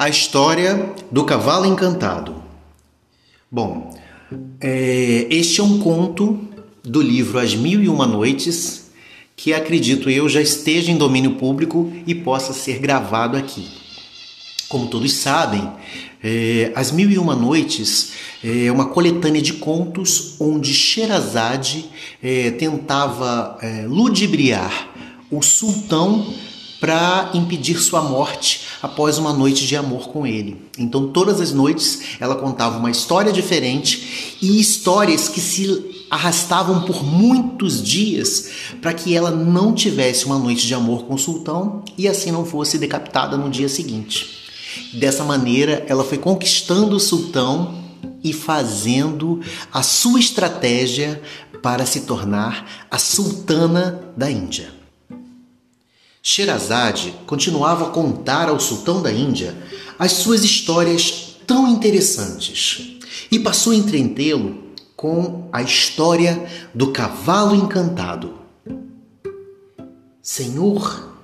A história do cavalo encantado. Bom, é, este é um conto do livro As Mil e Uma Noites, que acredito eu já esteja em domínio público e possa ser gravado aqui. Como todos sabem, é, As Mil e Uma Noites é uma coletânea de contos onde Sherazade é, tentava é, ludibriar o sultão para impedir sua morte após uma noite de amor com ele. Então, todas as noites ela contava uma história diferente e histórias que se arrastavam por muitos dias para que ela não tivesse uma noite de amor com o sultão e assim não fosse decapitada no dia seguinte. Dessa maneira, ela foi conquistando o sultão e fazendo a sua estratégia para se tornar a sultana da Índia. Sherazade continuava a contar ao sultão da Índia as suas histórias tão interessantes e passou a entretê-lo com a história do cavalo encantado. Senhor,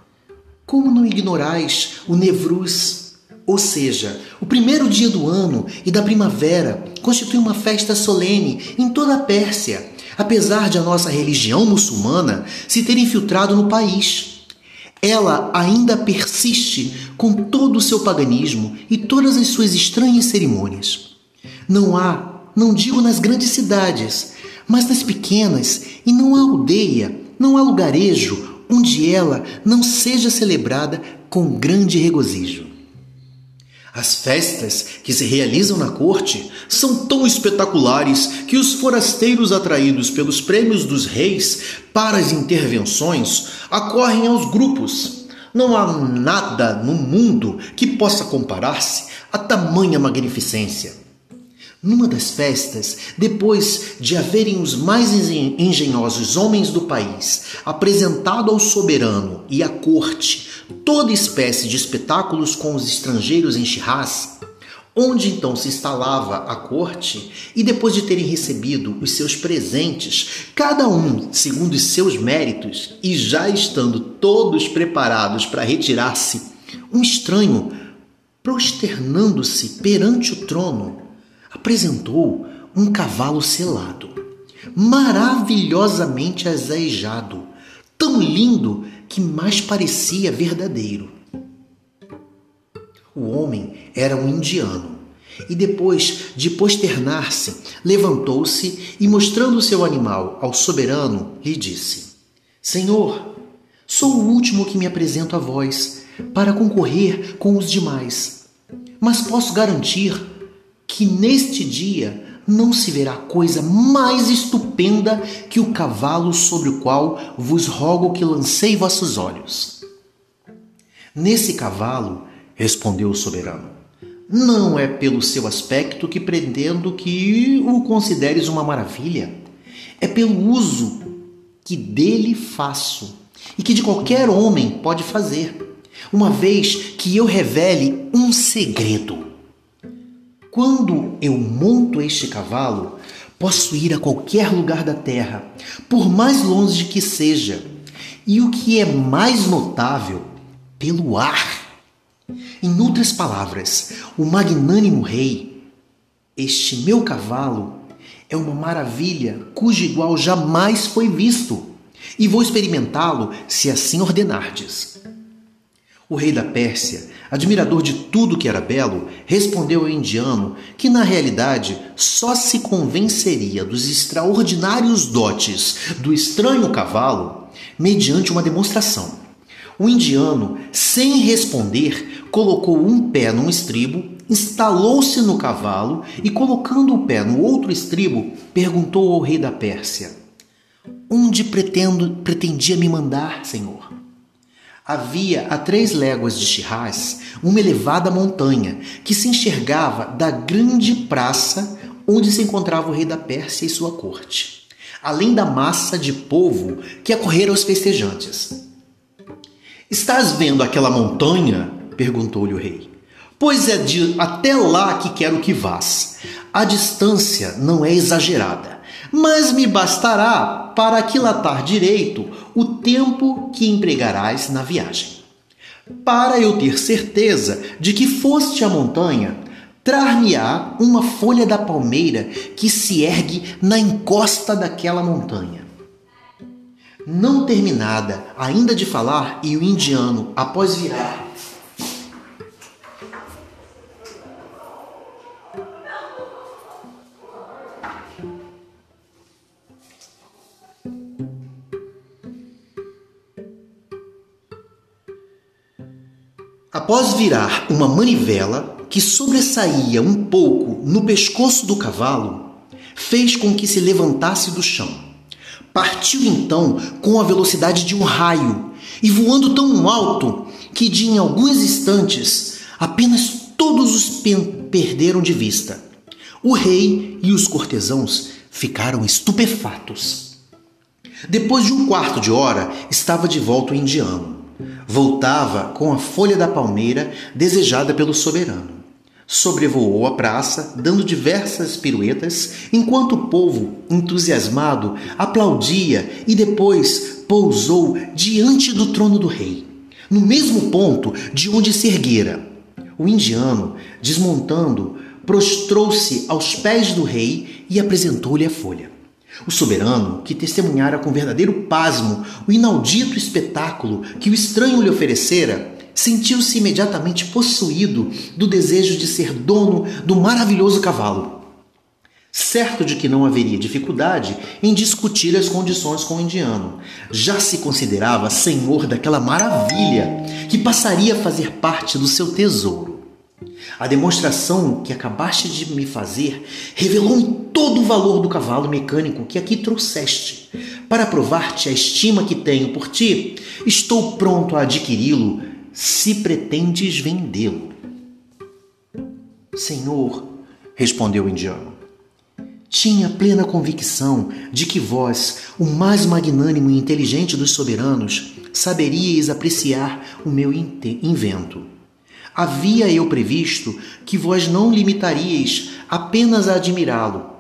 como não ignorais o Nevruz, ou seja, o primeiro dia do ano e da primavera constitui uma festa solene em toda a Pérsia, apesar de a nossa religião muçulmana se ter infiltrado no país ela ainda persiste com todo o seu paganismo e todas as suas estranhas cerimônias. Não há, não digo nas grandes cidades, mas nas pequenas, e não há aldeia, não há lugarejo onde ela não seja celebrada com grande regozijo. As festas que se realizam na corte são tão espetaculares que os forasteiros atraídos pelos prêmios dos reis para as intervenções acorrem aos grupos. Não há nada no mundo que possa comparar-se a tamanha magnificência. Numa das festas, depois de haverem os mais engenhosos homens do país apresentado ao soberano e à corte toda espécie de espetáculos com os estrangeiros em Shiraz, onde então se instalava a corte, e depois de terem recebido os seus presentes, cada um segundo os seus méritos, e já estando todos preparados para retirar-se, um estranho, prosternando-se perante o trono, apresentou um cavalo selado, maravilhosamente azeijado, tão lindo que mais parecia verdadeiro. O homem era um indiano e depois de posternar-se, levantou-se e, mostrando seu animal ao soberano, lhe disse: Senhor, sou o último que me apresento a vós para concorrer com os demais, mas posso garantir que neste dia não se verá coisa mais estupenda que o cavalo sobre o qual vos rogo que lancei vossos olhos. Nesse cavalo, respondeu o soberano, não é pelo seu aspecto que pretendo que o consideres uma maravilha, é pelo uso que dele faço e que de qualquer homem pode fazer, uma vez que eu revele um segredo. Quando eu monto este cavalo, posso ir a qualquer lugar da terra, por mais longe que seja, e o que é mais notável, pelo ar. Em outras palavras, o magnânimo rei, este meu cavalo, é uma maravilha cujo igual jamais foi visto, e vou experimentá-lo se assim ordenardes. O rei da Pérsia, admirador de tudo que era belo, respondeu ao indiano que, na realidade, só se convenceria dos extraordinários dotes do estranho cavalo mediante uma demonstração. O indiano, sem responder, colocou um pé num estribo, instalou-se no cavalo e, colocando o pé no outro estribo, perguntou ao rei da Pérsia: Onde pretendo, pretendia me mandar, senhor? Havia a três léguas de Shiraz uma elevada montanha que se enxergava da grande praça onde se encontrava o rei da Pérsia e sua corte, além da massa de povo que acorrera aos festejantes. Estás vendo aquela montanha? perguntou-lhe o rei. Pois é de até lá que quero que vás. A distância não é exagerada, mas me bastará para aquilatar direito o tempo que empregarás na viagem. Para eu ter certeza de que foste a montanha, trar-me-á uma folha da palmeira que se ergue na encosta daquela montanha. Não terminada ainda de falar, e o indiano, após virar Após virar uma manivela que sobressaía um pouco no pescoço do cavalo, fez com que se levantasse do chão. Partiu então com a velocidade de um raio e voando tão alto que de em alguns instantes apenas todos os perderam de vista. O rei e os cortesãos ficaram estupefatos. Depois de um quarto de hora, estava de volta o indiano. Voltava com a folha da palmeira desejada pelo soberano. Sobrevoou a praça, dando diversas piruetas, enquanto o povo, entusiasmado, aplaudia e depois pousou diante do trono do rei, no mesmo ponto de onde se erguera. O indiano, desmontando, prostrou-se aos pés do rei e apresentou-lhe a folha. O soberano, que testemunhara com verdadeiro pasmo o inaudito espetáculo que o estranho lhe oferecera, sentiu-se imediatamente possuído do desejo de ser dono do maravilhoso cavalo. Certo de que não haveria dificuldade em discutir as condições com o indiano, já se considerava senhor daquela maravilha que passaria a fazer parte do seu tesouro. A demonstração que acabaste de me fazer revelou-me todo o valor do cavalo mecânico que aqui trouxeste. Para provar-te a estima que tenho por ti, estou pronto a adquiri-lo se pretendes vendê-lo. Senhor, respondeu o indiano, tinha plena convicção de que vós, o mais magnânimo e inteligente dos soberanos, saberíeis apreciar o meu invento havia eu previsto que vós não limitaríeis apenas a admirá-lo,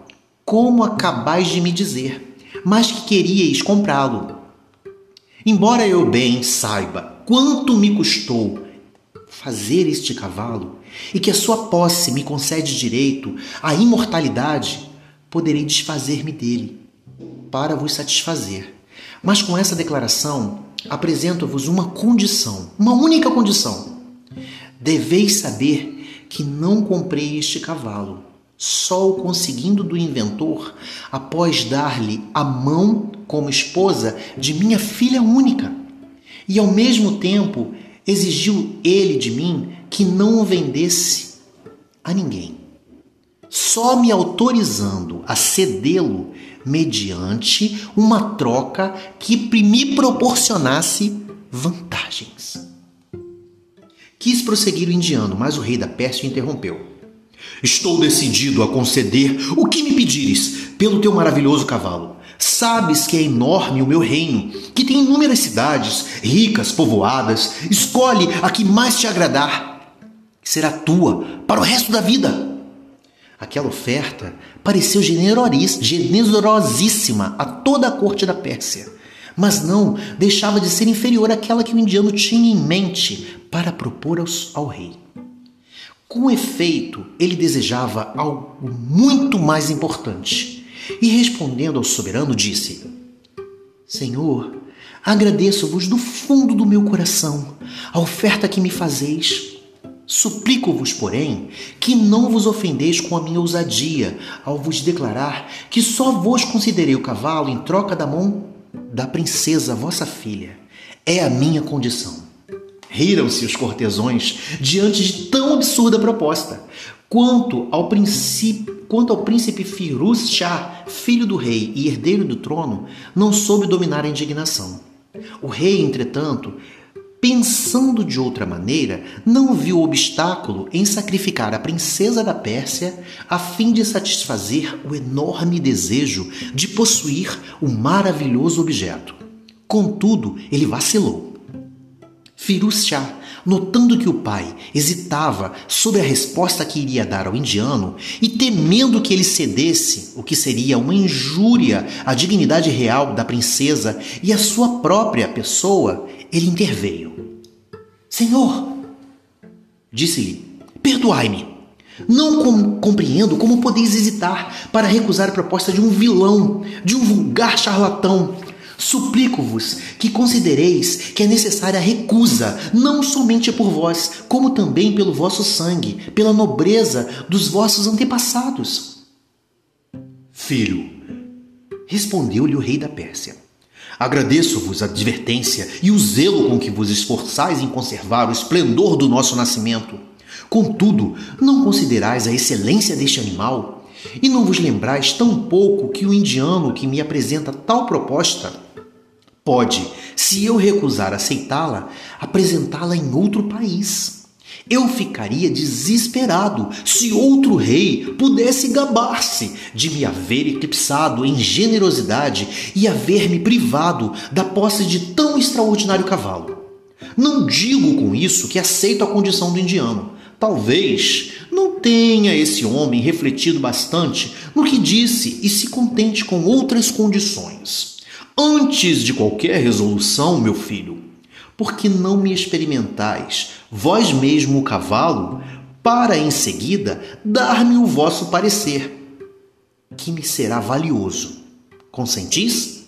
como acabais de me dizer, mas que queríeis comprá-lo. Embora eu bem saiba quanto me custou fazer este cavalo e que a sua posse me concede direito à imortalidade, poderei desfazer-me dele para vos satisfazer. Mas com essa declaração, apresento-vos uma condição, uma única condição Deveis saber que não comprei este cavalo, só o conseguindo do inventor após dar-lhe a mão como esposa de minha filha única. E ao mesmo tempo exigiu ele de mim que não o vendesse a ninguém, só me autorizando a cedê-lo mediante uma troca que me proporcionasse vantagens. Quis prosseguir o indiano, mas o rei da Pérsia o interrompeu. Estou decidido a conceder o que me pedires pelo teu maravilhoso cavalo. Sabes que é enorme o meu reino, que tem inúmeras cidades, ricas, povoadas. Escolhe a que mais te agradar, será tua para o resto da vida. Aquela oferta pareceu generosíssima a toda a corte da Pérsia mas não deixava de ser inferior àquela que o indiano tinha em mente para propor ao rei. Com efeito, ele desejava algo muito mais importante e, respondendo ao soberano, disse: Senhor, agradeço-vos do fundo do meu coração a oferta que me fazeis. Suplico-vos, porém, que não vos ofendeis com a minha ousadia ao vos declarar que só vos considerei o cavalo em troca da mão da princesa vossa filha é a minha condição. Riram-se os cortesões diante de tão absurda proposta. Quanto ao príncipe, quanto ao príncipe Firuz Shah, filho do rei e herdeiro do trono, não soube dominar a indignação. O rei, entretanto, pensando de outra maneira, não viu obstáculo em sacrificar a princesa da Pérsia a fim de satisfazer o enorme desejo de possuir o maravilhoso objeto. Contudo, ele vacilou. Firuz Shah, notando que o pai hesitava sobre a resposta que iria dar ao indiano e temendo que ele cedesse, o que seria uma injúria à dignidade real da princesa e à sua própria pessoa, ele interveio. Senhor, disse-lhe, perdoai-me. Não com compreendo como podeis hesitar para recusar a proposta de um vilão, de um vulgar charlatão. Suplico-vos que considereis que é necessária a recusa, não somente por vós, como também pelo vosso sangue, pela nobreza dos vossos antepassados. Filho, respondeu-lhe o rei da Pérsia, agradeço-vos a advertência e o zelo com que vos esforçais em conservar o esplendor do nosso nascimento. Contudo, não considerais a excelência deste animal? E não vos lembrais tão pouco que o indiano que me apresenta tal proposta pode, se eu recusar aceitá-la, apresentá-la em outro país. Eu ficaria desesperado se outro rei pudesse gabar-se de me haver eclipsado em generosidade e haver-me privado da posse de tão extraordinário cavalo. Não digo com isso que aceito a condição do indiano, Talvez não tenha esse homem refletido bastante no que disse e se contente com outras condições. Antes de qualquer resolução, meu filho, por que não me experimentais, vós mesmo o cavalo, para em seguida dar-me o vosso parecer, que me será valioso. Consentis?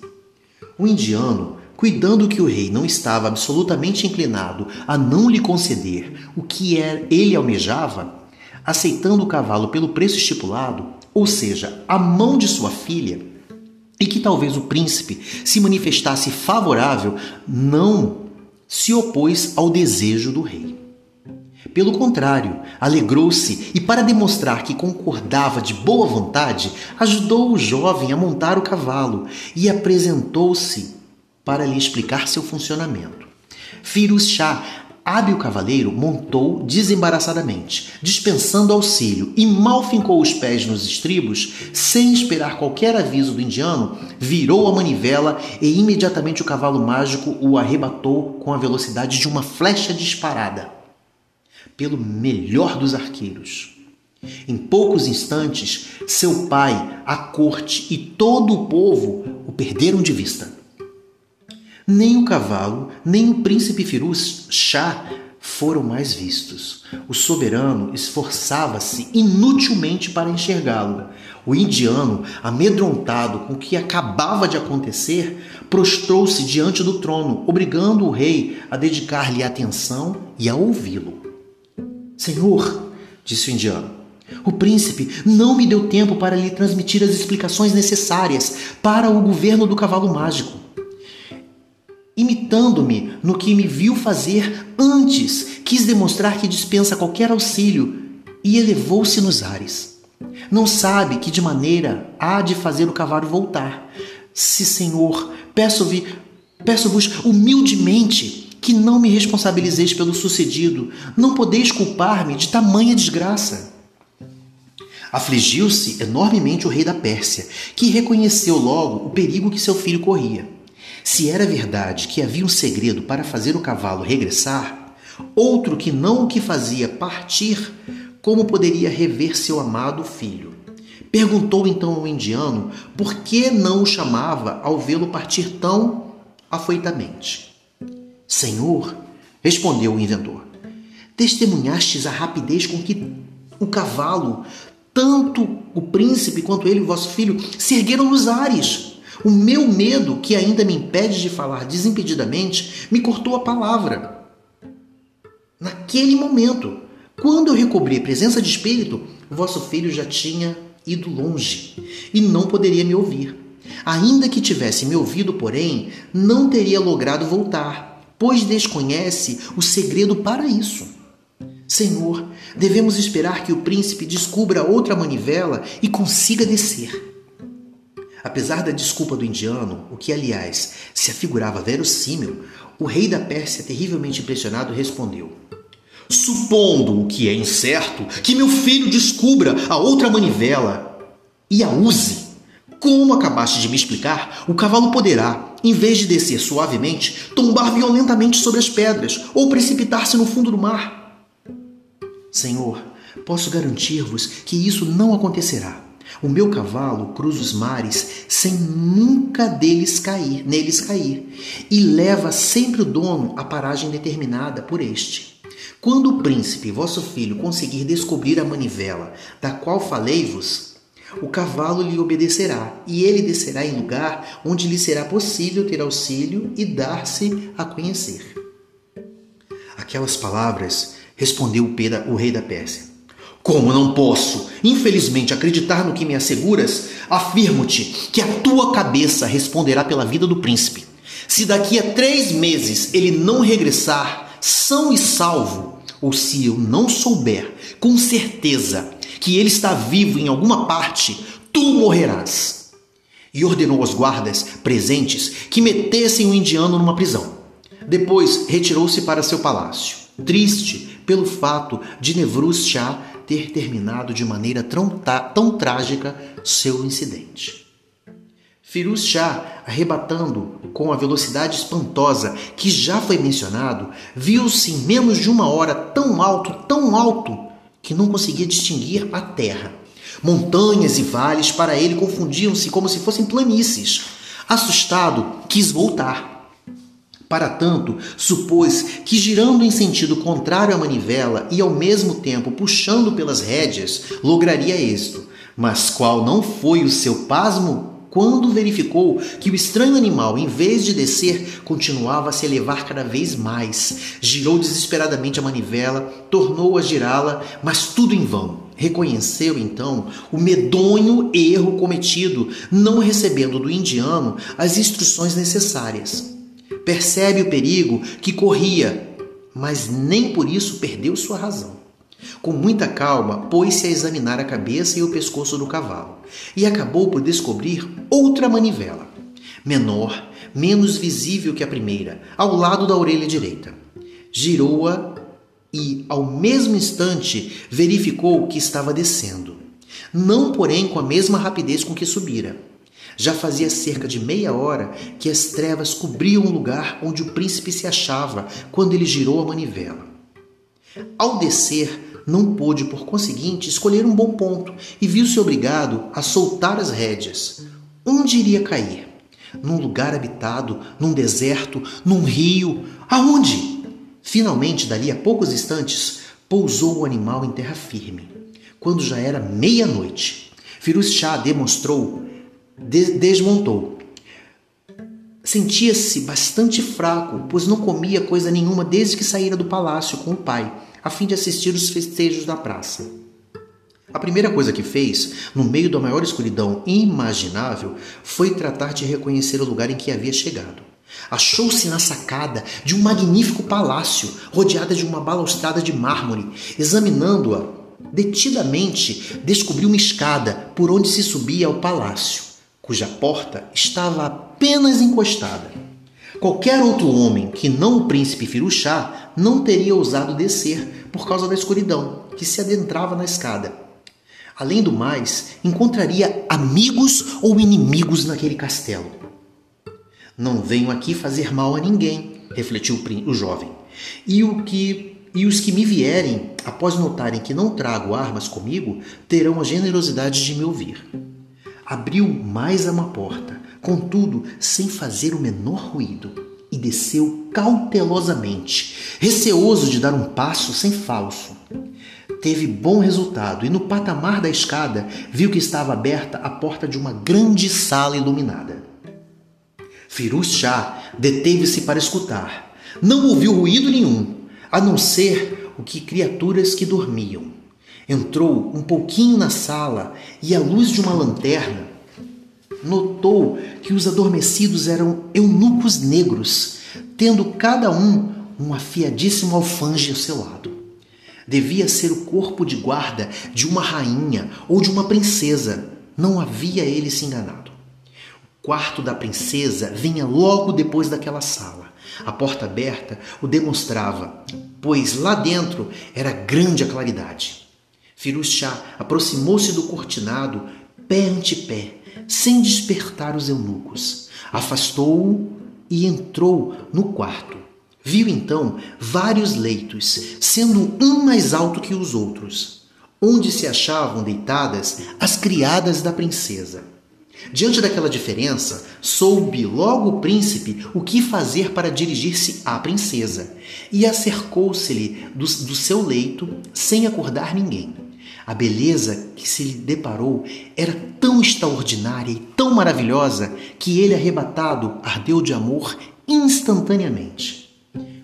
O indiano cuidando que o rei não estava absolutamente inclinado a não lhe conceder o que é, ele almejava, aceitando o cavalo pelo preço estipulado, ou seja, a mão de sua filha, e que talvez o príncipe se manifestasse favorável, não se opôs ao desejo do rei. Pelo contrário, alegrou-se e, para demonstrar que concordava de boa vontade, ajudou o jovem a montar o cavalo e apresentou-se para lhe explicar seu funcionamento. Firuz Shah, hábil cavaleiro, montou desembaraçadamente, dispensando auxílio, e mal fincou os pés nos estribos, sem esperar qualquer aviso do indiano, virou a manivela e imediatamente o cavalo mágico o arrebatou com a velocidade de uma flecha disparada pelo melhor dos arqueiros. Em poucos instantes, seu pai, a corte e todo o povo o perderam de vista. Nem o cavalo, nem o príncipe Firuz Shah foram mais vistos. O soberano esforçava-se inutilmente para enxergá-lo. O indiano, amedrontado com o que acabava de acontecer, prostrou-se diante do trono, obrigando o rei a dedicar-lhe atenção e a ouvi-lo. Senhor, disse o indiano, o príncipe não me deu tempo para lhe transmitir as explicações necessárias para o governo do cavalo mágico imitando-me no que me viu fazer antes, quis demonstrar que dispensa qualquer auxílio e elevou-se nos ares. Não sabe que de maneira há de fazer o cavalo voltar. Se, Senhor, peço-vos peço humildemente que não me responsabilizeis pelo sucedido, não podeis culpar-me de tamanha desgraça. Afligiu-se enormemente o rei da Pérsia, que reconheceu logo o perigo que seu filho corria. Se era verdade que havia um segredo para fazer o cavalo regressar, outro que não o que fazia partir, como poderia rever seu amado filho? Perguntou então ao indiano por que não o chamava ao vê-lo partir tão afoitamente. Senhor, respondeu o inventor, testemunhastes a rapidez com que o cavalo, tanto o príncipe quanto ele, vosso filho, se ergueram nos ares o meu medo, que ainda me impede de falar desimpedidamente, me cortou a palavra. Naquele momento, quando eu recobri a presença de espírito, vosso filho já tinha ido longe e não poderia me ouvir. Ainda que tivesse me ouvido, porém, não teria logrado voltar, pois desconhece o segredo para isso. Senhor, devemos esperar que o príncipe descubra outra manivela e consiga descer. Apesar da desculpa do indiano, o que aliás se afigurava verossímil, o rei da Pérsia, terrivelmente impressionado, respondeu: Supondo o que é incerto, que meu filho descubra a outra manivela e a use. Como acabaste de me explicar, o cavalo poderá, em vez de descer suavemente, tombar violentamente sobre as pedras ou precipitar-se no fundo do mar. Senhor, posso garantir-vos que isso não acontecerá O meu cavalo cruza os mares sem nunca deles cair, neles cair, e leva sempre o dono à paragem determinada por este. Quando o príncipe, vosso filho, conseguir descobrir a manivela da qual falei-vos, o cavalo lhe obedecerá, e ele descerá em lugar onde lhe será possível ter auxílio e dar-se a conhecer. Aquelas palavras respondeu o rei da Pérsia. Como não posso, infelizmente, acreditar no que me asseguras, afirmo-te que a tua cabeça responderá pela vida do príncipe. Se daqui a três meses ele não regressar são e salvo, ou se eu não souber com certeza que ele está vivo em alguma parte, tu morrerás. E ordenou aos guardas presentes que metessem o indiano numa prisão. Depois retirou-se para seu palácio, triste pelo fato de Nevruz Shah ter terminado de maneira tão, tão trágica seu incidente. Firuz Shah, arrebatando com a velocidade espantosa que já foi mencionado, viu-se em menos de uma hora tão alto, tão alto, que não conseguia distinguir a terra. Montanhas e vales para ele confundiam-se como se fossem planícies. Assustado, quis voltar. Para tanto, supôs que girando em sentido contrário à manivela e ao mesmo tempo puxando pelas rédeas, lograria êxito. Mas qual não foi o seu pasmo quando verificou que o estranho animal, em vez de descer, continuava a se elevar cada vez mais. Girou desesperadamente a manivela, tornou a girá-la, mas tudo em vão. Reconheceu então o medonho erro cometido, não recebendo do indiano as instruções necessárias. Percebe o perigo que corria, mas nem por isso perdeu sua razão. Com muita calma, pôs-se a examinar a cabeça e o pescoço do cavalo e acabou por descobrir outra manivela, menor, menos visível que a primeira, ao lado da orelha direita. Girou-a e, ao mesmo instante, verificou que estava descendo. Não, porém, com a mesma rapidez com que subira. Já fazia cerca de meia hora que as trevas cobriam o lugar onde o príncipe se achava quando ele girou a manivela. Ao descer, não pôde, por conseguinte, escolher um bom ponto e viu-se obrigado a soltar as rédeas. Onde iria cair? Num lugar habitado, num deserto, num rio? Aonde? Finalmente, dali a poucos instantes, pousou o animal em terra firme. Quando já era meia-noite, Firuz Shah demonstrou, de desmontou. Sentia-se bastante fraco, pois não comia coisa nenhuma desde que saíra do palácio com o pai a fim de assistir os festejos da praça. A primeira coisa que fez, no meio da maior escuridão imaginável, foi tratar de reconhecer o lugar em que havia chegado. Achou-se na sacada de um magnífico palácio, rodeada de uma balaustrada de mármore. Examinando-a detidamente, descobriu uma escada por onde se subia ao palácio, cuja porta estava apenas encostada. Qualquer outro homem que não o príncipe Firuchá não teria ousado descer por causa da escuridão que se adentrava na escada. Além do mais, encontraria amigos ou inimigos naquele castelo. Não venho aqui fazer mal a ninguém, refletiu o jovem. E o que e os que me vierem, após notarem que não trago armas comigo, terão a generosidade de me ouvir. Abriu mais uma porta, contudo, sem fazer o menor ruído, e desceu cautelosamente, receoso de dar um passo sem falso. Teve bom resultado e no patamar da escada viu que estava aberta a porta de uma grande sala iluminada. Firuz Shah deteve-se para escutar. Não ouviu ruído nenhum, a não ser o que criaturas que dormiam. Entrou um pouquinho na sala e, à luz de uma lanterna, notou que os adormecidos eram eunucos negros, tendo cada um um afiadíssimo alfange ao seu lado. Devia ser o corpo de guarda de uma rainha ou de uma princesa. Não havia ele se enganado. O quarto da princesa vinha logo depois daquela sala. A porta aberta o demonstrava, pois lá dentro era grande a claridade. Firuz Shah aproximou-se do cortinado, pé ante pé, sem despertar os eunucos. Afastou-o e entrou no quarto. Viu então vários leitos, sendo um mais alto que os outros. onde se achavam deitadas as criadas da princesa. Diante daquela diferença, soube logo o príncipe o que fazer para dirigir-se à princesa, e acercou-se-lhe do, do seu leito sem acordar ninguém. A beleza que se lhe deparou era tão extraordinária e tão maravilhosa que ele, arrebatado, ardeu de amor instantaneamente.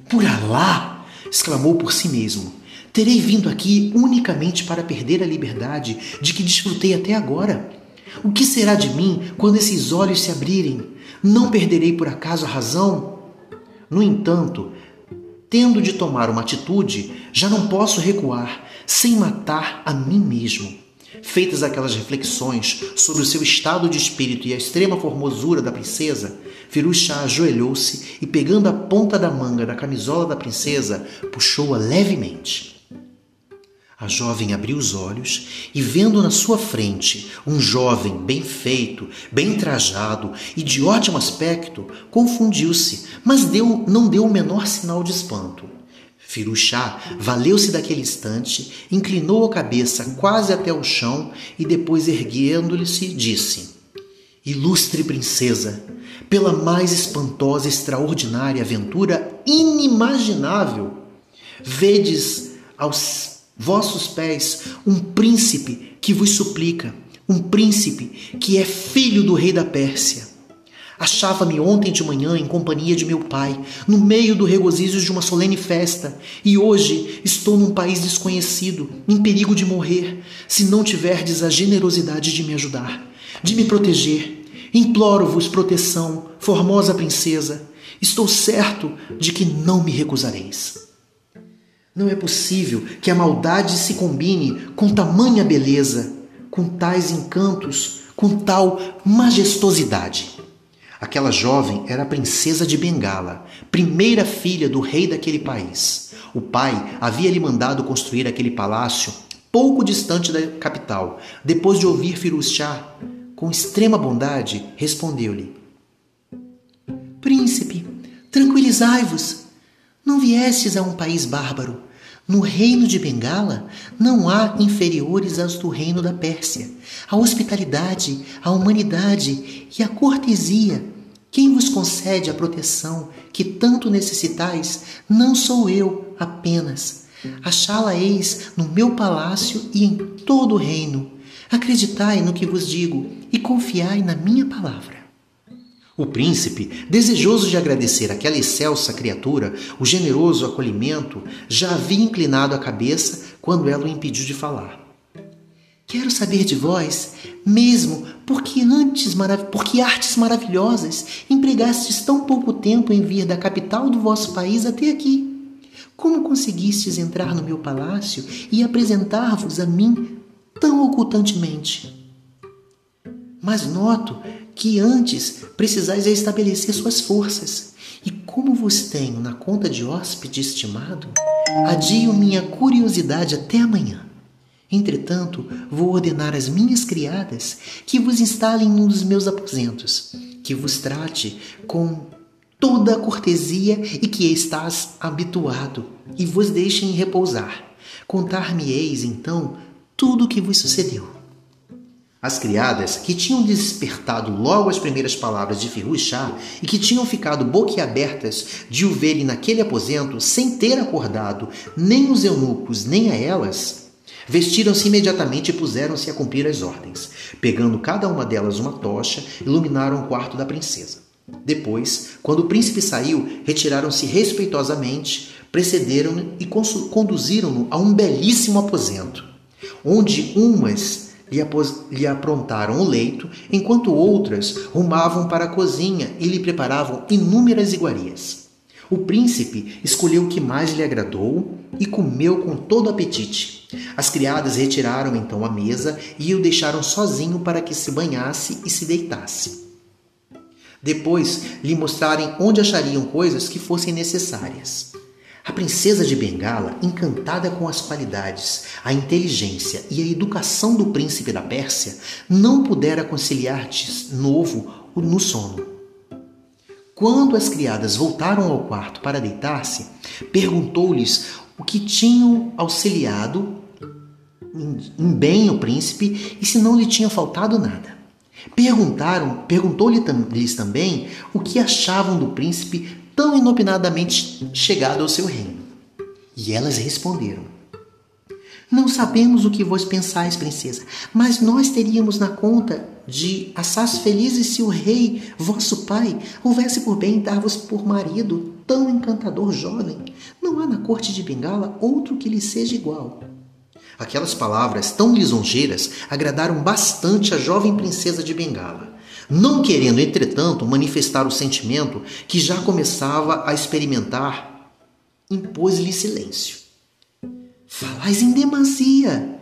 Por Alá! exclamou por si mesmo. Terei vindo aqui unicamente para perder a liberdade de que desfrutei até agora. O que será de mim quando esses olhos se abrirem? Não perderei por acaso a razão? No entanto, tendo de tomar uma atitude, já não posso recuar sem matar a mim mesmo. Feitas aquelas reflexões sobre o seu estado de espírito e a extrema formosura da princesa, Firuchá ajoelhou-se e, pegando a ponta da manga da camisola da princesa, puxou-a levemente. A jovem abriu os olhos e, vendo na sua frente um jovem bem feito, bem trajado e de ótimo aspecto, confundiu-se, mas deu, não deu o menor sinal de espanto. Firuchá valeu-se daquele instante, inclinou a cabeça quase até o chão e depois erguendo-lhe-se disse: Ilustre princesa, pela mais espantosa e extraordinária aventura inimaginável, vedes aos vossos pés um príncipe que vos suplica, um príncipe que é filho do rei da Pérsia. Achava-me ontem de manhã em companhia de meu pai, no meio do regozijo de uma solene festa, e hoje estou num país desconhecido, em perigo de morrer, se não tiverdes a generosidade de me ajudar, de me proteger. Imploro-vos proteção, formosa princesa. Estou certo de que não me recusareis. Não é possível que a maldade se combine com tamanha beleza, com tais encantos, com tal majestosidade. Aquela jovem era a princesa de Bengala, primeira filha do rei daquele país. O pai havia lhe mandado construir aquele palácio pouco distante da capital. Depois de ouvir Firuz com extrema bondade, respondeu-lhe: Príncipe, tranquilizai-vos. Não viestes a um país bárbaro. No reino de Bengala não há inferiores aos do reino da Pérsia. A hospitalidade, a humanidade e a cortesia. Quem vos concede a proteção que tanto necessitais não sou eu apenas. Achá-la eis no meu palácio e em todo o reino. Acreditai no que vos digo e confiai na minha palavra. O príncipe, desejoso de agradecer àquela excelsa criatura o generoso acolhimento, já havia inclinado a cabeça quando ela o impediu de falar. Quero saber de vós, mesmo porque antes porque artes maravilhosas empregastes tão pouco tempo em vir da capital do vosso país até aqui. Como conseguistes entrar no meu palácio e apresentar-vos a mim tão ocultantemente? Mas noto que antes precisais estabelecer suas forças. E como vos tenho na conta de hóspede estimado, adio minha curiosidade até amanhã. Entretanto, vou ordenar às minhas criadas que vos instalem num dos meus aposentos, que vos trate com toda a cortesia e que estás habituado, e vos deixem repousar. Contar-me-eis, então, tudo o que vos sucedeu. As criadas, que tinham despertado logo as primeiras palavras de Shah e que tinham ficado boquiabertas de o verem naquele aposento sem ter acordado nem os eunucos nem a elas, vestiram-se imediatamente e puseram-se a cumprir as ordens. Pegando cada uma delas uma tocha, iluminaram o quarto da princesa. Depois, quando o príncipe saiu, retiraram-se respeitosamente, precederam-no e conduziram-no a um belíssimo aposento, onde umas lhe, lhe aprontaram o leito, enquanto outras rumavam para a cozinha e lhe preparavam inúmeras iguarias. O príncipe escolheu o que mais lhe agradou e comeu com todo apetite. As criadas retiraram então a mesa e o deixaram sozinho para que se banhasse e se deitasse. Depois lhe mostrarem onde achariam coisas que fossem necessárias. A princesa de Bengala, encantada com as qualidades, a inteligência e a educação do príncipe da Pérsia, não pudera conciliar de novo no sono. Quando as criadas voltaram ao quarto para deitar-se, perguntou-lhes o que tinham auxiliado em bem o príncipe e se não lhe tinha faltado nada. Perguntaram, perguntou-lhes também o que achavam do príncipe tão inopinadamente chegado ao seu reino. E elas responderam: Não sabemos o que vos pensais, princesa, mas nós teríamos na conta de assaz felizes se o rei, vosso pai, houvesse por bem dar-vos por marido tão encantador jovem. Não há na corte de Bengala outro que lhe seja igual. Aquelas palavras tão lisonjeiras agradaram bastante a jovem princesa de Bengala. Não querendo, entretanto, manifestar o sentimento que já começava a experimentar impôs-lhe silêncio. Falais em demasia.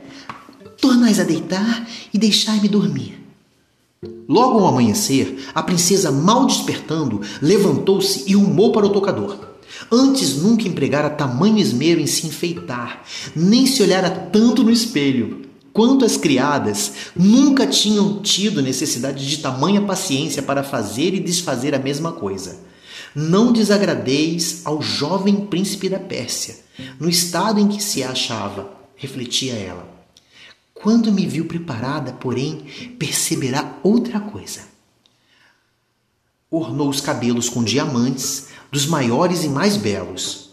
Tornais a deitar e deixai-me dormir. Logo ao amanhecer, a princesa, mal despertando, levantou-se e rumou para o tocador. Antes nunca empregara tamanho esmero em se enfeitar, nem se olhara tanto no espelho. Quanto as criadas, nunca tinham tido necessidade de tamanha paciência para fazer e desfazer a mesma coisa. Não desagradeis ao jovem príncipe da Pérsia, no estado em que se achava, refletia ela. Quando me viu preparada, porém, perceberá outra coisa. Ornou os cabelos com diamantes, dos maiores e mais belos.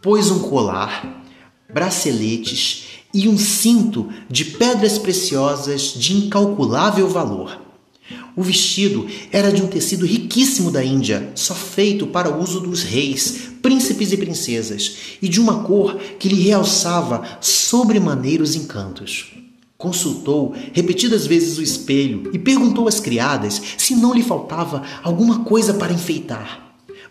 Pôs um colar, braceletes e um cinto de pedras preciosas de incalculável valor. O vestido era de um tecido riquíssimo da Índia, só feito para o uso dos reis, príncipes e princesas, e de uma cor que lhe realçava sobremaneira os encantos. Consultou repetidas vezes o espelho e perguntou às criadas se não lhe faltava alguma coisa para enfeitar.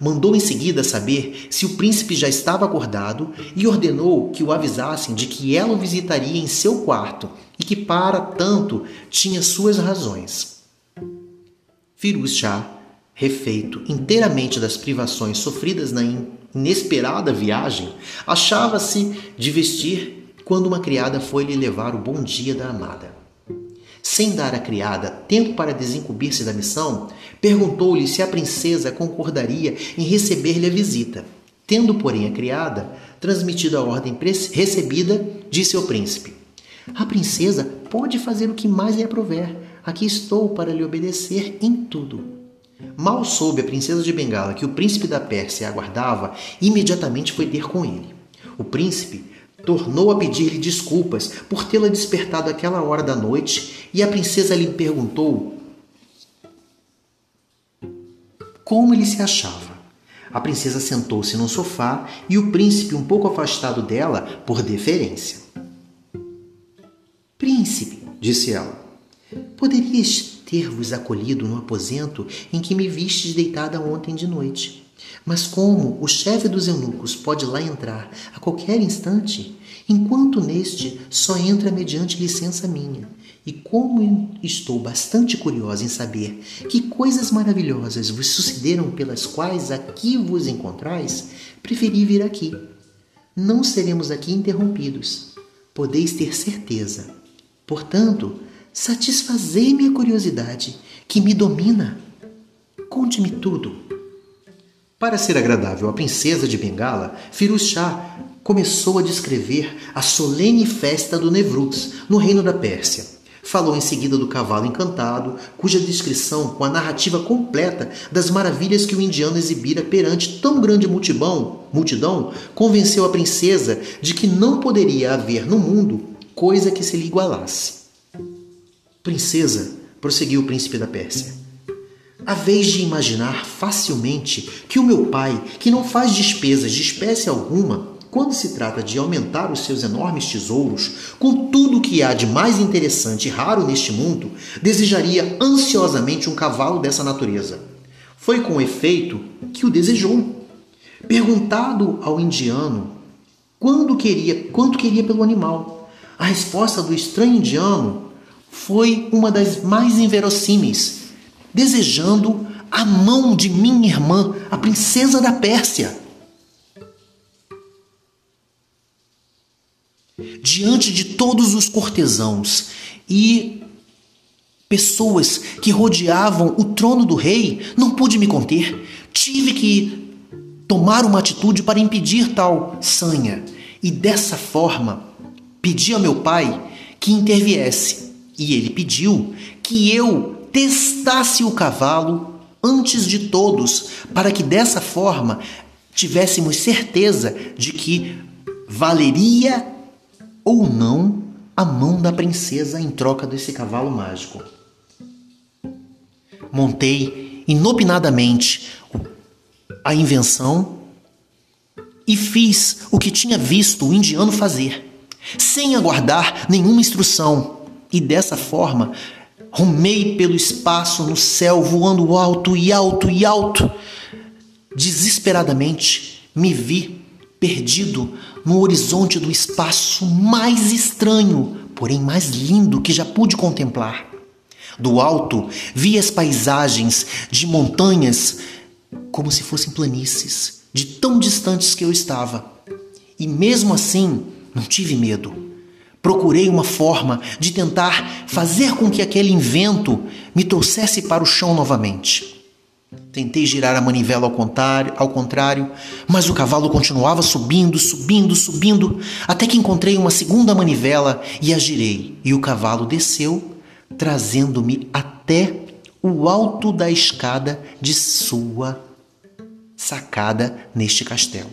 Mandou em seguida saber se o príncipe já estava acordado e ordenou que o avisassem de que ela o visitaria em seu quarto e que, para tanto, tinha suas razões. Firuz Shah, refeito inteiramente das privações sofridas na inesperada viagem, achava-se de vestir quando uma criada foi lhe levar o bom dia da amada. Sem dar à criada tempo para desincumbir-se da missão, perguntou-lhe se a princesa concordaria em receber-lhe a visita. Tendo, porém, a criada transmitido a ordem recebida, disse ao príncipe: A princesa pode fazer o que mais lhe aprover Aqui estou para lhe obedecer em tudo. Mal soube a princesa de Bengala que o príncipe da Pérsia aguardava, imediatamente foi ter com ele. O príncipe tornou a pedir-lhe desculpas por tê-la despertado àquela hora da noite e a princesa lhe perguntou como ele se achava. A princesa sentou-se no sofá e o príncipe, um pouco afastado dela, por deferência. Príncipe, disse ela, Poderias ter-vos acolhido no aposento em que me vistes deitada ontem de noite. Mas como o chefe dos eunucos pode lá entrar a qualquer instante, enquanto neste só entra mediante licença minha, e como estou bastante curiosa em saber que coisas maravilhosas vos sucederam pelas quais aqui vos encontrais, preferi vir aqui. Não seremos aqui interrompidos, podeis ter certeza. Portanto, satisfazei-me a curiosidade que me domina. Conte-me tudo. Para ser agradável à princesa de Bengala, Firuz começou a descrever a solene festa do Nevruz, no reino da Pérsia. Falou em seguida do cavalo encantado, cuja descrição, com a narrativa completa das maravilhas que o indiano exibira perante tão grande multidão, multidão convenceu a princesa de que não poderia haver no mundo coisa que se lhe igualasse. Princesa, prosseguiu o príncipe da Pérsia, vez de imaginar facilmente que o meu pai, que não faz despesas de espécie alguma, quando se trata de aumentar os seus enormes tesouros, com tudo o que há de mais interessante e raro neste mundo, desejaria ansiosamente um cavalo dessa natureza. Foi com efeito que o desejou. Perguntado ao indiano quando queria, quanto queria pelo animal, a resposta do estranho indiano foi uma das mais inverossímeis, desejando a mão de minha irmã, a princesa da Pérsia. Diante de todos os cortesãos e pessoas que rodeavam o trono do rei, não pude me conter. Tive que tomar uma atitude para impedir tal sanha. E dessa forma, pedi ao meu pai que interviesse, e ele pediu que eu testasse o cavalo antes de todos, para que dessa forma tivéssemos certeza de que valeria ou não a mão da princesa em troca desse cavalo mágico. Montei inopinadamente a invenção e fiz o que tinha visto o indiano fazer, sem aguardar nenhuma instrução, e dessa forma rumei pelo espaço no céu, voando alto e alto e alto. Desesperadamente me vi perdido no horizonte do espaço mais estranho, porém mais lindo que já pude contemplar. Do alto vi as paisagens de montanhas como se fossem planícies, de tão distantes que eu estava. E mesmo assim, não tive medo. Procurei uma forma de tentar fazer com que aquele invento me trouxesse para o chão novamente. Tentei girar a manivela ao contrário, ao contrário, mas o cavalo continuava subindo, subindo, subindo, até que encontrei uma segunda manivela e a girei, e o cavalo desceu, trazendo-me até o alto da escada de sua sacada neste castelo.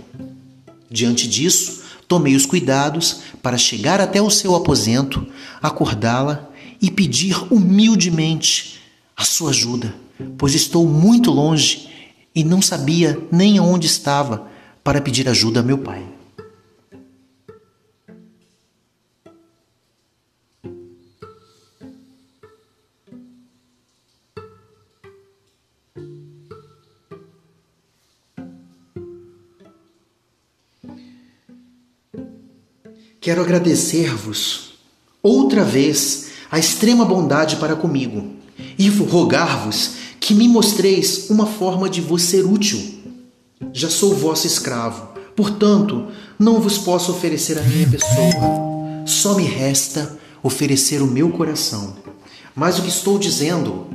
Diante disso, tomei os cuidados para chegar até o seu aposento, acordá-la e pedir humildemente a sua ajuda, pois estou muito longe e não sabia nem aonde estava para pedir ajuda a meu pai. Quero agradecer-vos outra vez a extrema bondade para comigo e rogar-vos que me mostreis uma forma de vos ser útil. Já sou vosso escravo, portanto, não vos posso oferecer a minha pessoa. Só me resta oferecer o meu coração. Mas o que estou dizendo